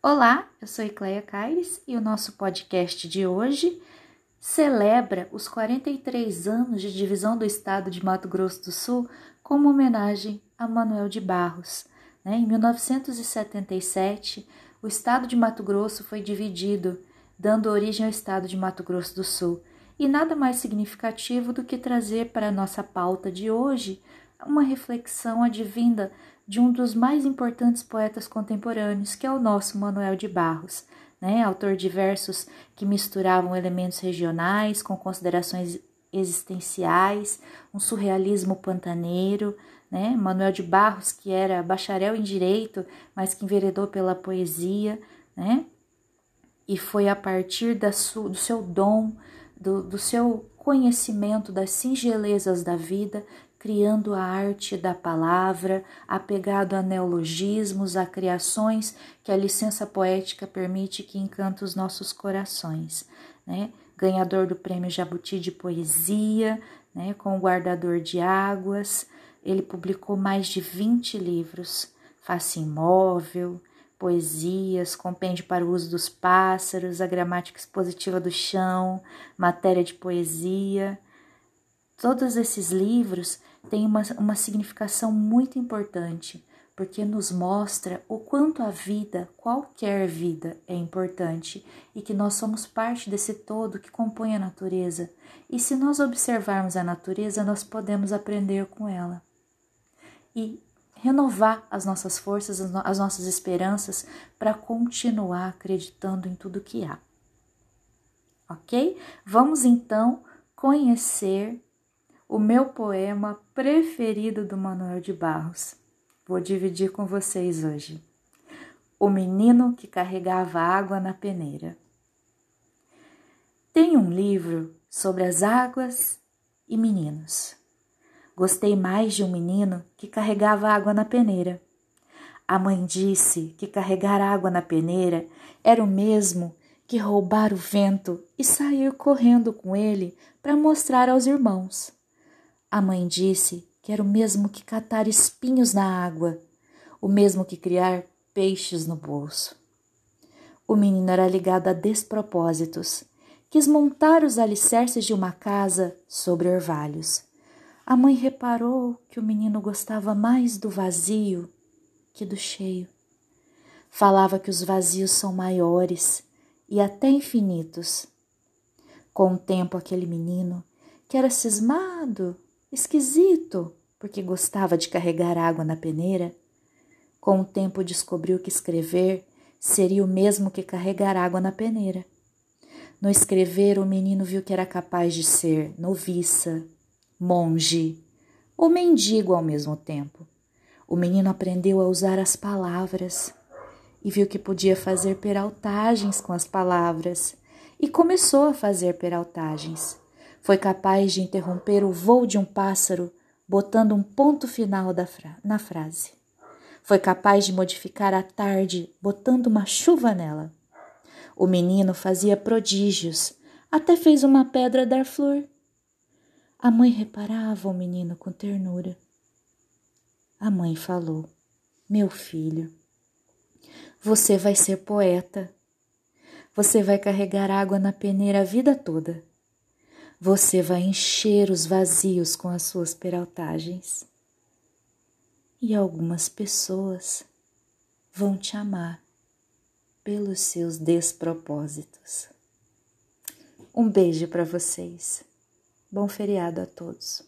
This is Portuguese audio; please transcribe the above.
Olá, eu sou Ecleia Caires e o nosso podcast de hoje celebra os 43 anos de divisão do estado de Mato Grosso do Sul como homenagem a Manuel de Barros. Né? Em 1977, o estado de Mato Grosso foi dividido, dando origem ao estado de Mato Grosso do Sul. E nada mais significativo do que trazer para a nossa pauta de hoje uma reflexão advinda de um dos mais importantes poetas contemporâneos, que é o nosso Manuel de Barros, né? autor de versos que misturavam elementos regionais com considerações existenciais, um surrealismo pantaneiro, né? Manuel de Barros, que era bacharel em direito, mas que enveredou pela poesia, né? E foi a partir da do seu dom, do, do seu conhecimento das singelezas da vida criando a arte da palavra, apegado a neologismos, a criações que a licença poética permite que encanta os nossos corações. Né? Ganhador do Prêmio Jabuti de Poesia, né? com o Guardador de Águas, ele publicou mais de 20 livros, Face Imóvel, poesias, compêndio para o uso dos pássaros, a gramática expositiva do chão, matéria de poesia. Todos esses livros tem uma, uma significação muito importante, porque nos mostra o quanto a vida, qualquer vida, é importante e que nós somos parte desse todo que compõe a natureza. E se nós observarmos a natureza, nós podemos aprender com ela e renovar as nossas forças, as nossas esperanças para continuar acreditando em tudo que há. Ok? Vamos então conhecer o meu poema preferido do Manuel de Barros. Vou dividir com vocês hoje. O menino que carregava água na peneira. Tem um livro sobre as águas e meninos. Gostei mais de um menino que carregava água na peneira. A mãe disse que carregar água na peneira era o mesmo que roubar o vento e sair correndo com ele para mostrar aos irmãos. A mãe disse que era o mesmo que catar espinhos na água, o mesmo que criar peixes no bolso. O menino era ligado a despropósitos. Quis montar os alicerces de uma casa sobre orvalhos. A mãe reparou que o menino gostava mais do vazio que do cheio. Falava que os vazios são maiores e até infinitos. Com o tempo, aquele menino, que era cismado Esquisito, porque gostava de carregar água na peneira. Com o tempo descobriu que escrever seria o mesmo que carregar água na peneira. No escrever, o menino viu que era capaz de ser noviça, monge ou mendigo ao mesmo tempo. O menino aprendeu a usar as palavras e viu que podia fazer peraltagens com as palavras e começou a fazer peraltagens. Foi capaz de interromper o voo de um pássaro, botando um ponto final fra na frase. Foi capaz de modificar a tarde, botando uma chuva nela. O menino fazia prodígios, até fez uma pedra dar flor. A mãe reparava o menino com ternura. A mãe falou: Meu filho, você vai ser poeta. Você vai carregar água na peneira a vida toda. Você vai encher os vazios com as suas peraltagens. E algumas pessoas vão te amar pelos seus despropósitos. Um beijo para vocês. Bom feriado a todos.